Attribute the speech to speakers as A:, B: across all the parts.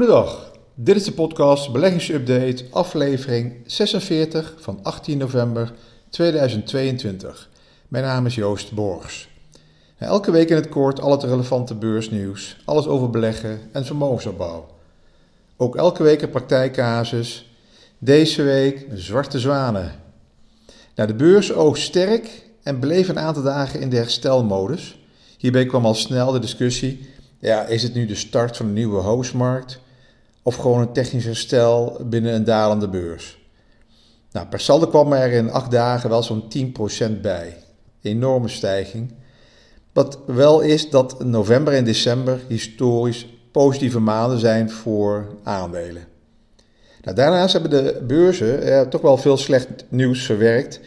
A: Goedendag, dit is de podcast Beleggingsupdate, aflevering 46 van 18 november 2022. Mijn naam is Joost Borgs. Elke week in het kort al het relevante beursnieuws, alles over beleggen en vermogensopbouw. Ook elke week een praktijkcasus. Deze week zwarte zwanen. Nou, de beurs oogst sterk en bleef een aantal dagen in de herstelmodus. Hierbij kwam al snel de discussie: ja, is het nu de start van een nieuwe hoostmarkt of gewoon een technisch herstel binnen een dalende beurs? Nou, per saldo kwam er in acht dagen wel zo'n 10% bij. Enorme stijging. Wat wel is dat november en december historisch positieve maanden zijn voor aandelen. Nou, daarnaast hebben de beurzen eh, toch wel veel slecht nieuws verwerkt.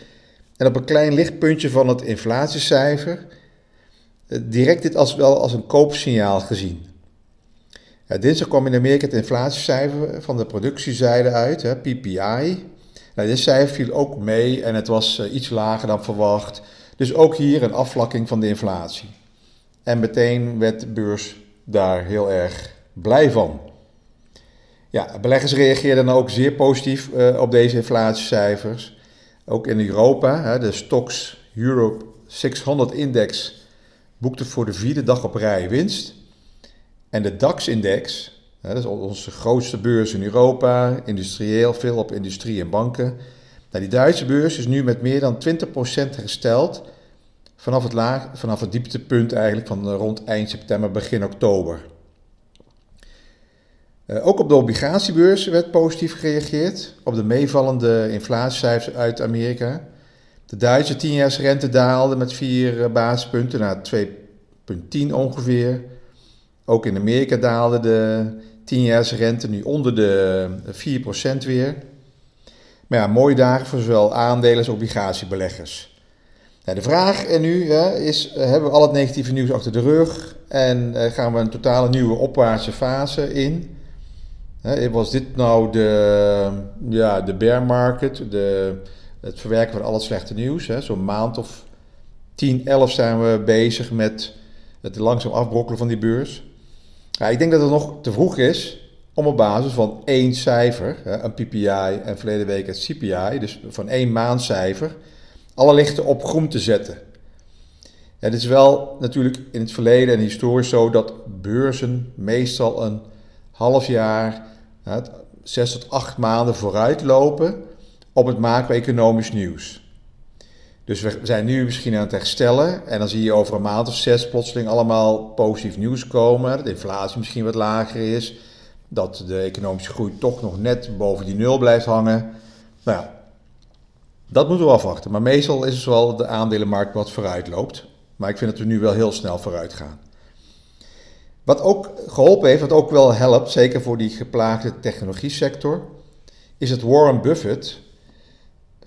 A: En op een klein lichtpuntje van het inflatiecijfer eh, direct dit als, wel als een koopsignaal gezien. Dinsdag kwam in Amerika het inflatiecijfer van de productiezijde uit, hè, PPI. Nou, dit cijfer viel ook mee en het was uh, iets lager dan verwacht. Dus ook hier een afvlakking van de inflatie. En meteen werd de beurs daar heel erg blij van. Ja, beleggers reageerden ook zeer positief uh, op deze inflatiecijfers. Ook in Europa, de Stocks Europe 600 Index boekte voor de vierde dag op rij winst. En de DAX-index, dat is onze grootste beurs in Europa, industrieel, veel op industrie en banken. Nou, die Duitse beurs is nu met meer dan 20% hersteld vanaf het, laag, vanaf het dieptepunt eigenlijk van rond eind september, begin oktober. Uh, ook op de obligatiebeurs werd positief gereageerd op de meevallende inflatiecijfers uit Amerika. De Duitse 10-jaarsrente daalde met 4 basispunten naar 2,10 ongeveer. Ook in Amerika daalde de 10-jaarsrente nu onder de 4% weer. Maar ja, mooie dagen voor zowel aandelen als obligatiebeleggers. Nou, de vraag nu hè, is, hebben we al het negatieve nieuws achter de rug en uh, gaan we een totale nieuwe opwaartse fase in? Was dit nou de, ja, de bear market, de, het verwerken van al het slechte nieuws? Zo'n maand of 10, 11 zijn we bezig met het langzaam afbrokkelen van die beurs. Ja, ik denk dat het nog te vroeg is om op basis van één cijfer, een PPI en verleden week het CPI, dus van één maandcijfer, alle lichten op groen te zetten. Het is wel natuurlijk in het verleden en historisch zo dat beurzen meestal een half jaar, zes tot acht maanden vooruit lopen op het macro-economisch nieuws. Dus we zijn nu misschien aan het herstellen en dan zie je over een maand of zes plotseling allemaal positief nieuws komen. Dat de inflatie misschien wat lager is, dat de economische groei toch nog net boven die nul blijft hangen. Nou ja, dat moeten we afwachten. Maar meestal is het wel de aandelenmarkt wat vooruit loopt. Maar ik vind dat we nu wel heel snel vooruit gaan. Wat ook geholpen heeft, wat ook wel helpt, zeker voor die geplaagde technologie-sector, is het Warren Buffett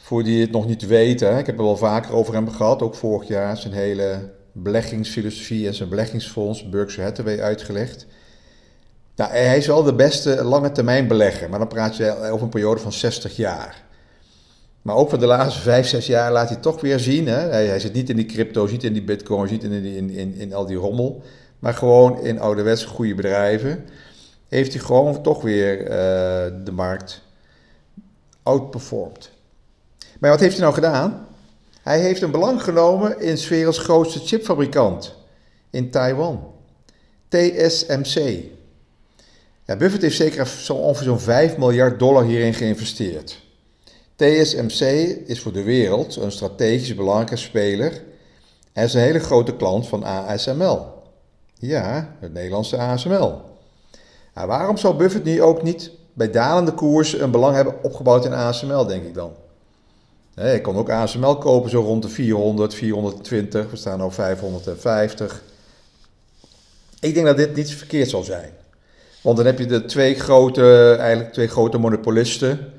A: voor die het nog niet weten, ik heb er wel vaker over hem gehad, ook vorig jaar, zijn hele beleggingsfilosofie en zijn beleggingsfonds, Berkshire Hathaway, uitgelegd. Nou, hij is wel de beste lange termijn belegger, maar dan praat je over een periode van 60 jaar. Maar ook van de laatste 5, 6 jaar laat hij toch weer zien. Hè? Hij, zit niet in die crypto, zit in die bitcoin, zit in, in, in, in al die rommel. Maar gewoon in ouderwetse goede bedrijven heeft hij gewoon toch weer uh, de markt outperformed. Maar wat heeft hij nou gedaan? Hij heeft een belang genomen in 's werelds grootste chipfabrikant in Taiwan, TSMC. Ja, Buffett heeft zeker zo ongeveer zo'n 5 miljard dollar hierin geïnvesteerd. TSMC is voor de wereld een strategisch belangrijke speler en is een hele grote klant van ASML. Ja, het Nederlandse ASML. Nou, waarom zou Buffett nu ook niet bij dalende koers een belang hebben opgebouwd in ASML, denk ik dan? Ik kon ook ASML kopen zo rond de 400, 420. We staan nu 550. Ik denk dat dit niet verkeerd zal zijn. Want dan heb je de twee grote, eigenlijk twee grote monopolisten.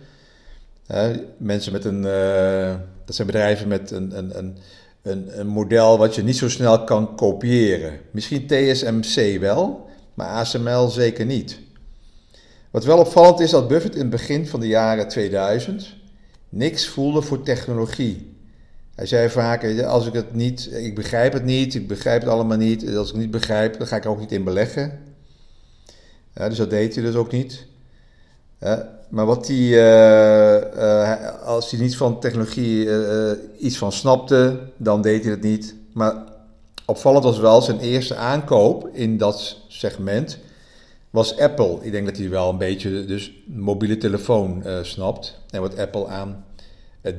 A: mensen met een, uh, dat zijn bedrijven met een, een, een, een, een model wat je niet zo snel kan kopiëren. Misschien TSMC wel, maar ASML zeker niet. Wat wel opvallend is dat Buffett in het begin van de jaren 2000 niks voelde voor technologie. Hij zei vaak, als ik het niet, ik begrijp het niet, ik begrijp het allemaal niet. Als ik het niet begrijp, dan ga ik er ook niet in beleggen. dus dat deed hij dus ook niet. maar wat hij, uh, als hij niet van technologie iets van snapte, dan deed hij het niet. Maar opvallend was wel zijn eerste aankoop in dat segment was Apple. Ik denk dat hij wel een beetje dus mobiele telefoon snapt en wat Apple aan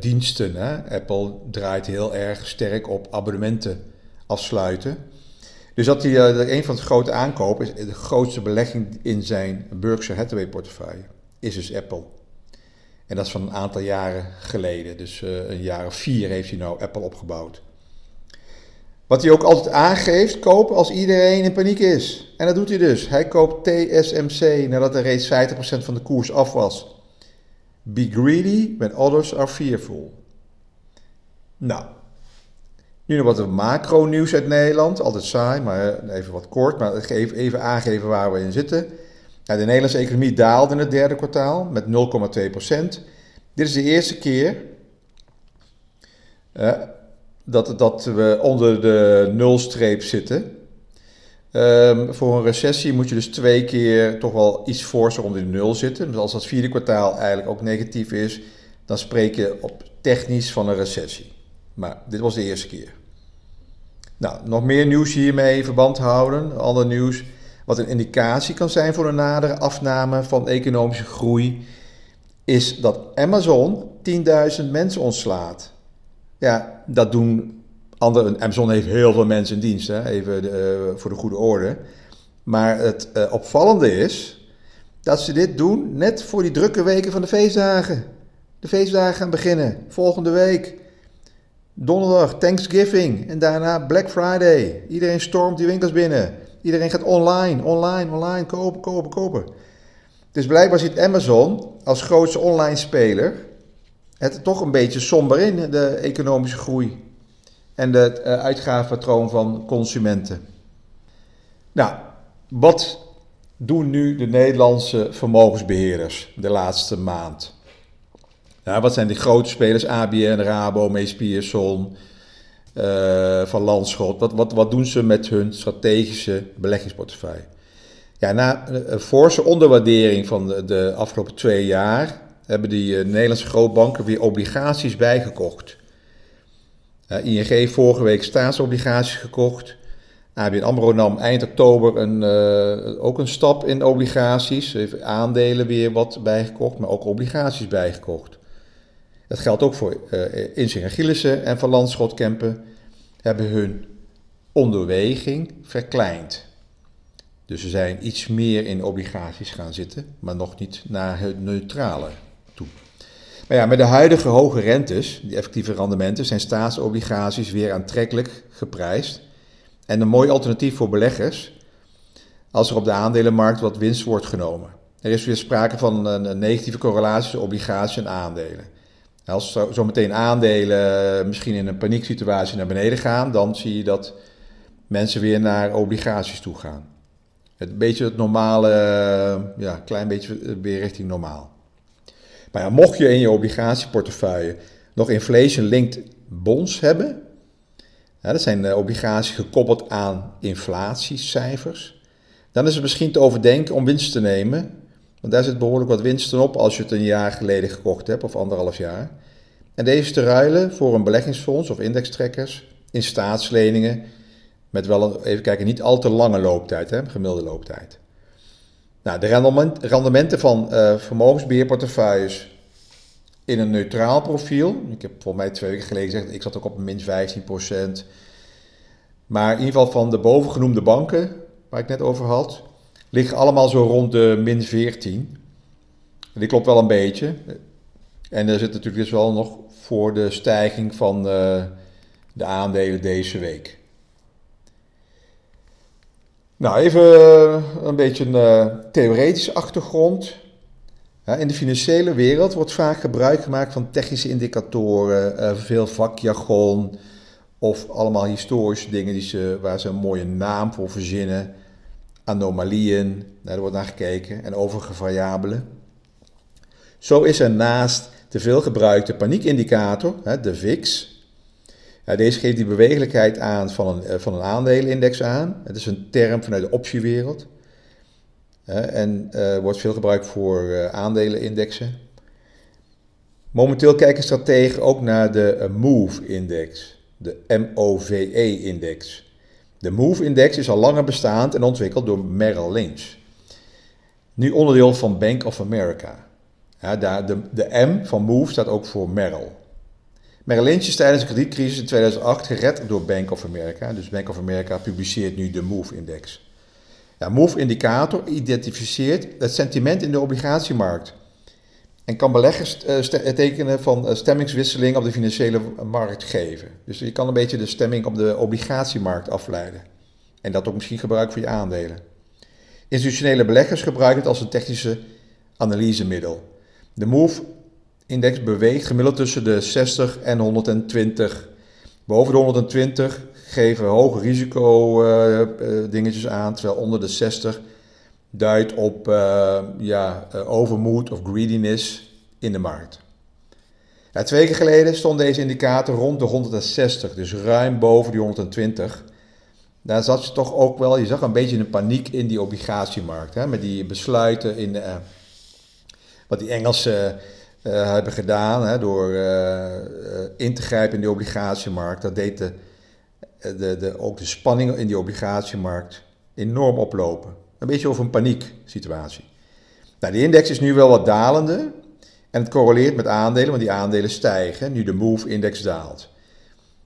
A: diensten. Hè? Apple draait heel erg sterk op abonnementen afsluiten. Dus dat hij uh, een van de grote aankopen is de grootste belegging in zijn Berkshire Hathaway portefeuille is dus Apple. En dat is van een aantal jaren geleden. Dus een jaar of vier heeft hij nou Apple opgebouwd. Wat hij ook altijd aangeeft, kopen als iedereen in paniek is. En dat doet hij dus. Hij koopt TSMC nadat er reeds 50% van de koers af was. Be greedy when others are fearful. Nou, nu nog wat macro-nieuws uit Nederland. Altijd saai, maar even wat kort. Maar even, even aangeven waar we in zitten. de Nederlandse economie daalde in het derde kwartaal met 0,2%. Dit is de eerste keer uh, dat, dat we onder de nulstreep zitten. Um, voor een recessie moet je dus twee keer toch wel iets forser onder de nul zitten. Dus als dat vierde kwartaal eigenlijk ook negatief is, dan spreek je op technisch van een recessie. Maar dit was de eerste keer. Nou, nog meer nieuws hiermee verband houden. Ander nieuws wat een indicatie kan zijn voor een nadere afname van economische groei, is dat Amazon 10.000 mensen ontslaat. Ja, dat doen andere. Amazon heeft heel veel mensen in dienst, hè? even de, uh, voor de goede orde. Maar het uh, opvallende is dat ze dit doen net voor die drukke weken van de feestdagen. De feestdagen gaan beginnen volgende week. Donderdag Thanksgiving en daarna Black Friday. Iedereen stormt die winkels binnen. Iedereen gaat online, online, online kopen, kopen, kopen. Dus blijkbaar ziet Amazon als grootste online speler het toch een beetje somber in, de economische groei en het uh, uitgavenpatroon van consumenten. Nou, wat doen nu de Nederlandse vermogensbeheerders de laatste maand? Nou, wat zijn de grote spelers? ABN, Rabo, Mees Pierson, uh, Van Landschot. Wat, wat, wat doen ze met hun strategische beleggingsportefeuille? Ja, na een forse onderwaardering van de, de afgelopen twee jaar hebben die uh, Nederlandse grootbanken weer obligaties bijgekocht. Uh, ING vorige week staatsobligaties gekocht. ABN AMRO nam eind oktober een, uh, ook een stap in obligaties. Heeft aandelen weer wat bijgekocht, maar ook obligaties bijgekocht. Dat geldt ook voor uh, Insinger Gielissen en Van Landschot Kempen. Hebben hun onderweging verkleind. Dus ze zijn iets meer in obligaties gaan zitten, maar nog niet naar het neutrale. Ja, met de huidige hoge rentes, die effectieve rendementen, zijn staatsobligaties weer aantrekkelijk geprijsd. En een mooi alternatief voor beleggers als er op de aandelenmarkt wat winst wordt genomen. Er is weer sprake van een negatieve correlatie tussen obligaties en aandelen. Als zometeen aandelen misschien in een panieksituatie naar beneden gaan, dan zie je dat mensen weer naar obligaties toe gaan. Het beetje het normale, ja, klein beetje weer richting normaal. Maar ja, mocht je in je obligatieportefeuille nog inflation-linked bonds hebben, dat zijn eh, obligaties gekoppeld aan inflatiecijfers, dan is het misschien te overdenken om winst te nemen. Want daar zit behoorlijk wat winsten op als je het een jaar geleden gekocht hebt of anderhalf jaar. En deze te ruilen voor een beleggingsfonds of indextrekkers in staatsleningen met wel even kijken, niet al te lange looptijd, hè, gemiddelde looptijd. Nou, de rendementen van uh, vermogensbeheerportefeuilles in een neutraal profiel. Ik heb volgens mij twee weken geleden gezegd, ik zat ook op min 15%. Maar in ieder geval van de bovengenoemde banken, waar ik net over had, liggen allemaal zo rond de min 14. En die klopt wel een beetje. En er zit natuurlijk dus wel nog voor de stijging van uh, de aandelen deze week. Nou, even eh, een beetje een uh, theoretische achtergrond. In de financiële wereld wordt vaak gebruik gemaakt van technische indicatoren, uh, veel vakjargon of allemaal historische dingen die ze, waar ze een mooie naam voor verzinnen. Anomalieën, nou, daar wordt naar gekeken, en overige variabelen. Zo is er naast de veelgebruikte paniekindicator, de VIX, deze geeft die bewegelijkheid aan van een, eh, van een aandelenindex aan. Het is een term vanuit de optiewereld. en wordt veel gebruikt voor aandelenindexen. Momenteel kijken strategen ook naar de MOVE-index, de MOVE-index. De MOVE-index is al langer bestaand en ontwikkeld door Merrill Lynch. Nu onderdeel van Bank of America. Ja, de, de M van MOVE staat ook voor Merrill. Merrill Lynch is tijdens de kredietcrisis in 2008 gered door Bank of America. Dus Bank of America publiceert nu de MOVE-index. Ja, MOVE-indicator identificeert het sentiment in de obligatiemarkt en kan beleggers uh, tekenen van uh, stemmingswisseling op de financiële markt geven. Dus je kan een beetje de stemming op de obligatiemarkt afleiden. En dat ook misschien gebruiken voor je aandelen. Institutionele beleggers gebruiken het als een technische analysemiddel. De MOVE-index beweegt gemiddeld tussen de 60 en 120. Boven de 120 geven hoge risico uh, dingetjes aan, terwijl onder de 60 duidt op uh, ja, overmoed of greediness in de markt. Twee weken geleden stond deze indicator rond de 160, dus ruim boven die 120. Daar zat je toch ook wel, je zag een beetje een paniek in die obligatiemarkt. Hè, met die besluiten in, wat die Engelsen hebben gedaan hè, door in te grijpen in die obligatiemarkt. Dat deed de, de, de, ook de spanning in die obligatiemarkt enorm oplopen. Een beetje over een panieksituatie. Nou, die index is nu wel wat dalende. En het correleert met aandelen, want die aandelen stijgen nu de MOVE-index daalt.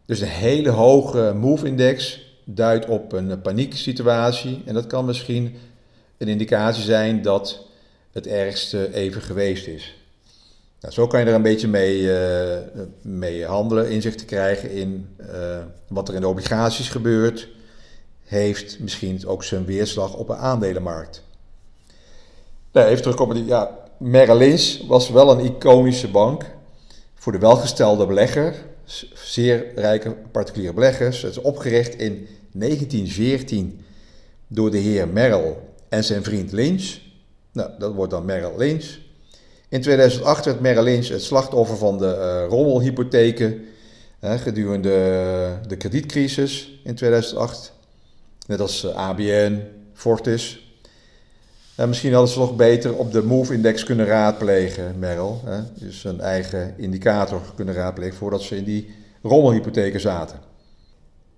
A: Dus een hele hoge MOVE-index duidt op een panieksituatie. En dat kan misschien een indicatie zijn dat het ergste even geweest is. Zo kan je er een beetje mee, uh, mee handelen, inzicht te krijgen in uh, wat er in de obligaties gebeurt heeft misschien ook zijn weerslag op de aandelenmarkt. Nou, even terugkomen, die, ja, Merrill Lynch was wel een iconische bank voor de welgestelde belegger, zeer rijke particuliere beleggers. Het is opgericht in 1914 door de heer Merrill en zijn vriend Lynch. Nou, dat wordt dan Merrill Lynch. In 2008 werd Merrill Lynch het slachtoffer van de uh, rommelhypotheken gedurende de kredietcrisis in 2008. Net als eh, ABN, Fortis. En misschien hadden ze nog beter op de Move-index kunnen raadplegen, Merrill. Dus een eigen indicator kunnen raadplegen voordat ze in die rommelhypotheken zaten.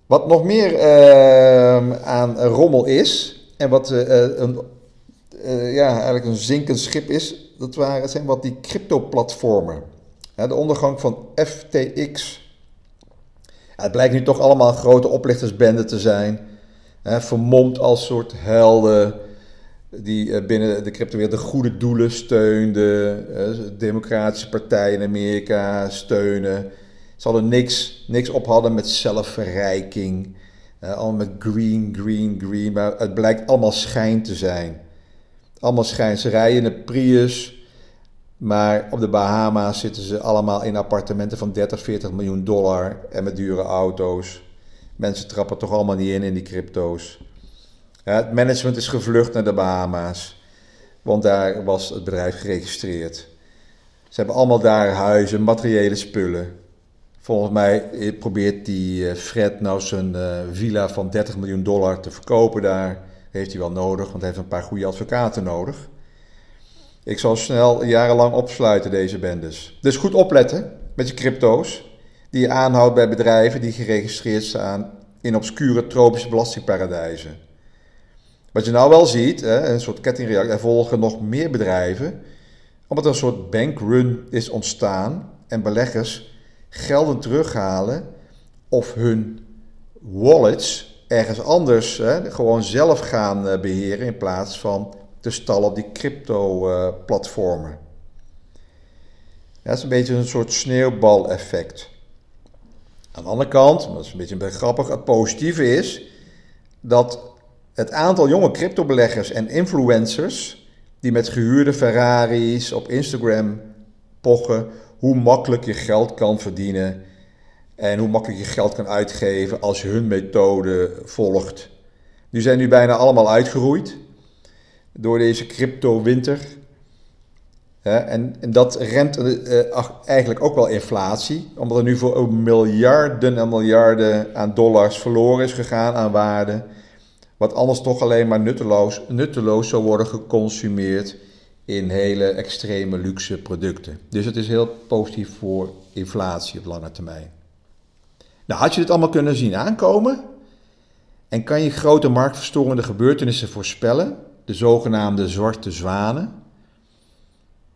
A: Wat nog meer uh, aan rommel is, en wat een, ja, eigenlijk een zinkend schip is, dat waren, zijn wat die crypto-platformen. de ondergang van FTX. Het blijkt nu toch allemaal grote oplichtersbende te zijn vermomd als soort helden die eh, binnen de cryptowereld de goede doelen steunden, de democratische partijen in Amerika steunen. Ze hadden niks, niks op hadden met zelfverrijking, allemaal met green, green, green, maar het blijkt allemaal schijn te zijn. Allemaal schijn. Ze rijden in een Prius, maar op de Bahama's zitten ze allemaal in appartementen van 30, 40 miljoen dollar en met dure auto's. Mensen trappen toch allemaal niet in in die crypto's. Ja, het management is gevlucht naar de Bahama's, want daar was het bedrijf geregistreerd. Ze hebben allemaal daar huizen, materiële spullen. Volgens mij probeert die eh, Fred nou zijn uh, villa van 30 miljoen dollar te verkopen daar. Heeft hij wel nodig, want hij heeft een paar goede advocaten nodig. Ik zal snel jarenlang opsluiten deze bendes. Dus goed opletten met je crypto's die je aanhoudt bij bedrijven die geregistreerd staan in obscure tropische belastingparadijzen. Wat je nou wel ziet, een soort kettingreactie, er volgen nog meer bedrijven, omdat er een soort bankrun is ontstaan en beleggers gelden terughalen of hun wallets ergens anders hè, gewoon zelf gaan eh, beheren in plaats van te stallen op die crypto-platformen. Eh, dat is een beetje een soort sneeuwbaleffect. Aan de andere kant, dat is een beetje grappig, het positieve is dat het aantal jonge cryptobeleggers en influencers die met gehuurde Ferraris op Instagram pochen hoe makkelijk je geld kan verdienen en hoe makkelijk je geld kan uitgeven als je hun methode volgt. Die zijn nu bijna allemaal uitgeroeid door deze crypto-winter. En, en, dat remt uh, eigenlijk ook wel inflatie, omdat er nu voor miljarden en miljarden aan dollars verloren is gegaan aan waarde, wat anders toch alleen maar nutteloos, nutteloos zou worden geconsumeerd in hele extreme luxe producten. Dus het is heel positief voor inflatie op lange termijn. Nou, had je dit allemaal kunnen zien aankomen? En kan je grote marktverstorende gebeurtenissen voorspellen? De zogenaamde zwarte zwanen.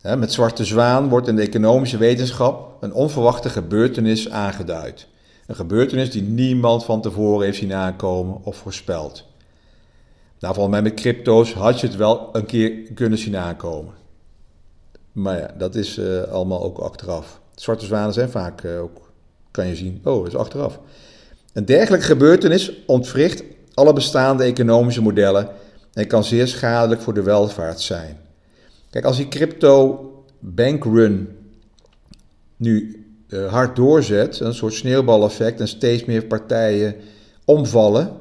A: Met zwarte zwaan wordt in de economische wetenschap een onverwachte gebeurtenis aangeduid. Een gebeurtenis die niemand van tevoren heeft zien aankomen of voorspeld. Nou, volgens met crypto's had je het wel een keer kunnen zien aankomen. Maar ja, dat is uh, allemaal ook achteraf. Zwarte zwanen zijn vaak uh, ook, kan je zien, oh, is achteraf. Een dergelijke gebeurtenis ontwricht alle bestaande economische modellen en kan zeer schadelijk voor de welvaart zijn. Kijk, als die crypto bankrun nu uh, hard doorzet, een soort sneeuwbaleffect en steeds meer partijen omvallen,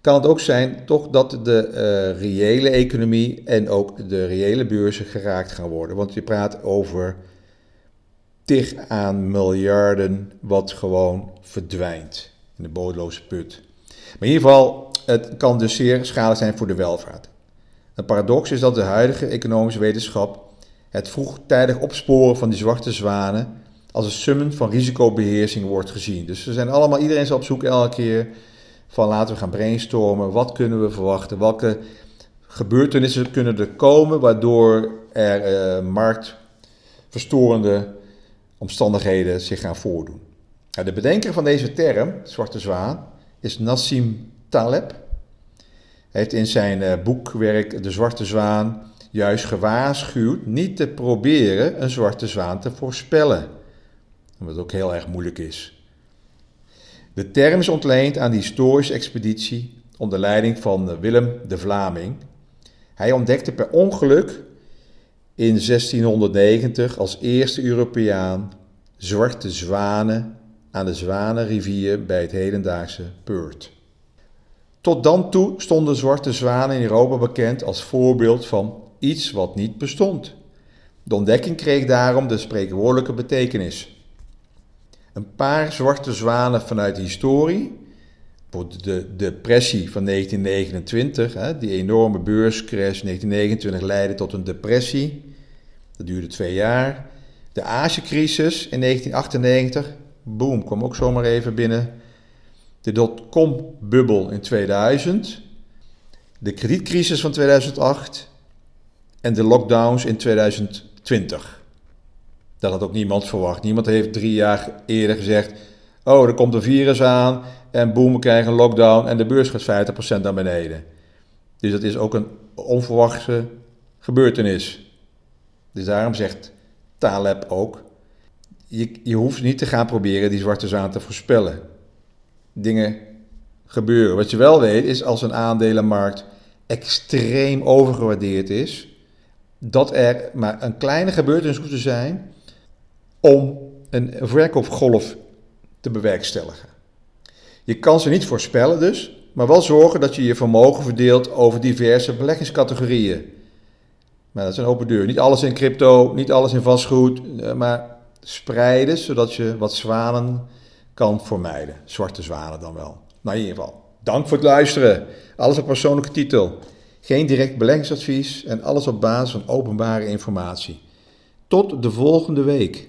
A: kan het ook zijn toch dat de uh, reële economie en ook de reële beurzen geraakt gaan worden. Want je praat over aan miljarden wat gewoon verdwijnt in de bodemloze put. Maar in ieder geval, het kan dus zeer schadelijk zijn voor de welvaart. Een paradox is dat de huidige economische wetenschap het vroegtijdig opsporen van die zwarte zwanen als een summen van risicobeheersing wordt gezien. Dus ze zijn allemaal, iedereen is op zoek elke keer van laten we gaan brainstormen. Wat kunnen we verwachten? Welke gebeurtenissen kunnen er komen waardoor er uh, marktverstorende omstandigheden zich gaan voordoen? Nou, de bedenker van deze term, zwarte zwaan, is Nassim Taleb. Hij heeft in zijn uh, boekwerk De Zwarte Zwaan juist gewaarschuwd niet te proberen een zwarte zwaan te voorspellen. Wat ook heel erg moeilijk is. De term is ontleend aan de historische expeditie onder leiding van Willem de Vlaming. Hij ontdekte per ongeluk in 1690 als eerste Europeaan zwarte zwanen aan de Zwanenrivier bij het hedendaagse Perth. Tot dan toe stonden zwarte zwanen in Europa bekend als voorbeeld van iets wat niet bestond. De ontdekking kreeg daarom de spreekwoordelijke betekenis een paar zwarte zwanen vanuit de historie. De depressie van 1929, hè, die enorme beurscrash 1929 leidde tot een depressie. Dat duurde twee jaar. De Azië-crisis in 1998, boom, kwam ook zomaar even binnen. De dotcom-bubbel in 2000. De kredietcrisis van 2008. En de lockdowns in 2020. Dat had ook niemand verwacht. Niemand heeft drie jaar eerder gezegd: Oh, er komt een virus aan en boem, we krijgen een lockdown en de beurs gaat 50% naar beneden. Dus dat is ook een onverwachte gebeurtenis. Dus daarom zegt Taleb ook: je, je hoeft niet te gaan proberen die zwarte zwaan te voorspellen. Dingen gebeuren. Wat je wel weet is als een aandelenmarkt extreem overgewaardeerd is, dat er maar een kleine gebeurtenis hoeft te zijn om een verkoopgolf te bewerkstelligen. Je kan ze niet voorspellen dus, maar wel zorgen dat je je vermogen verdeelt over diverse beleggingscategorieën. Maar dat is een open deur. Niet alles in crypto, niet alles in vastgoed, eh, maar spreiden zodat je wat zwanen kan vermijden. Zwarte zwanen dan wel. Nou, in ieder geval, dank voor het luisteren. Alles op persoonlijke titel. Geen direct beleggingsadvies en alles op basis van openbare informatie. Tot de volgende week.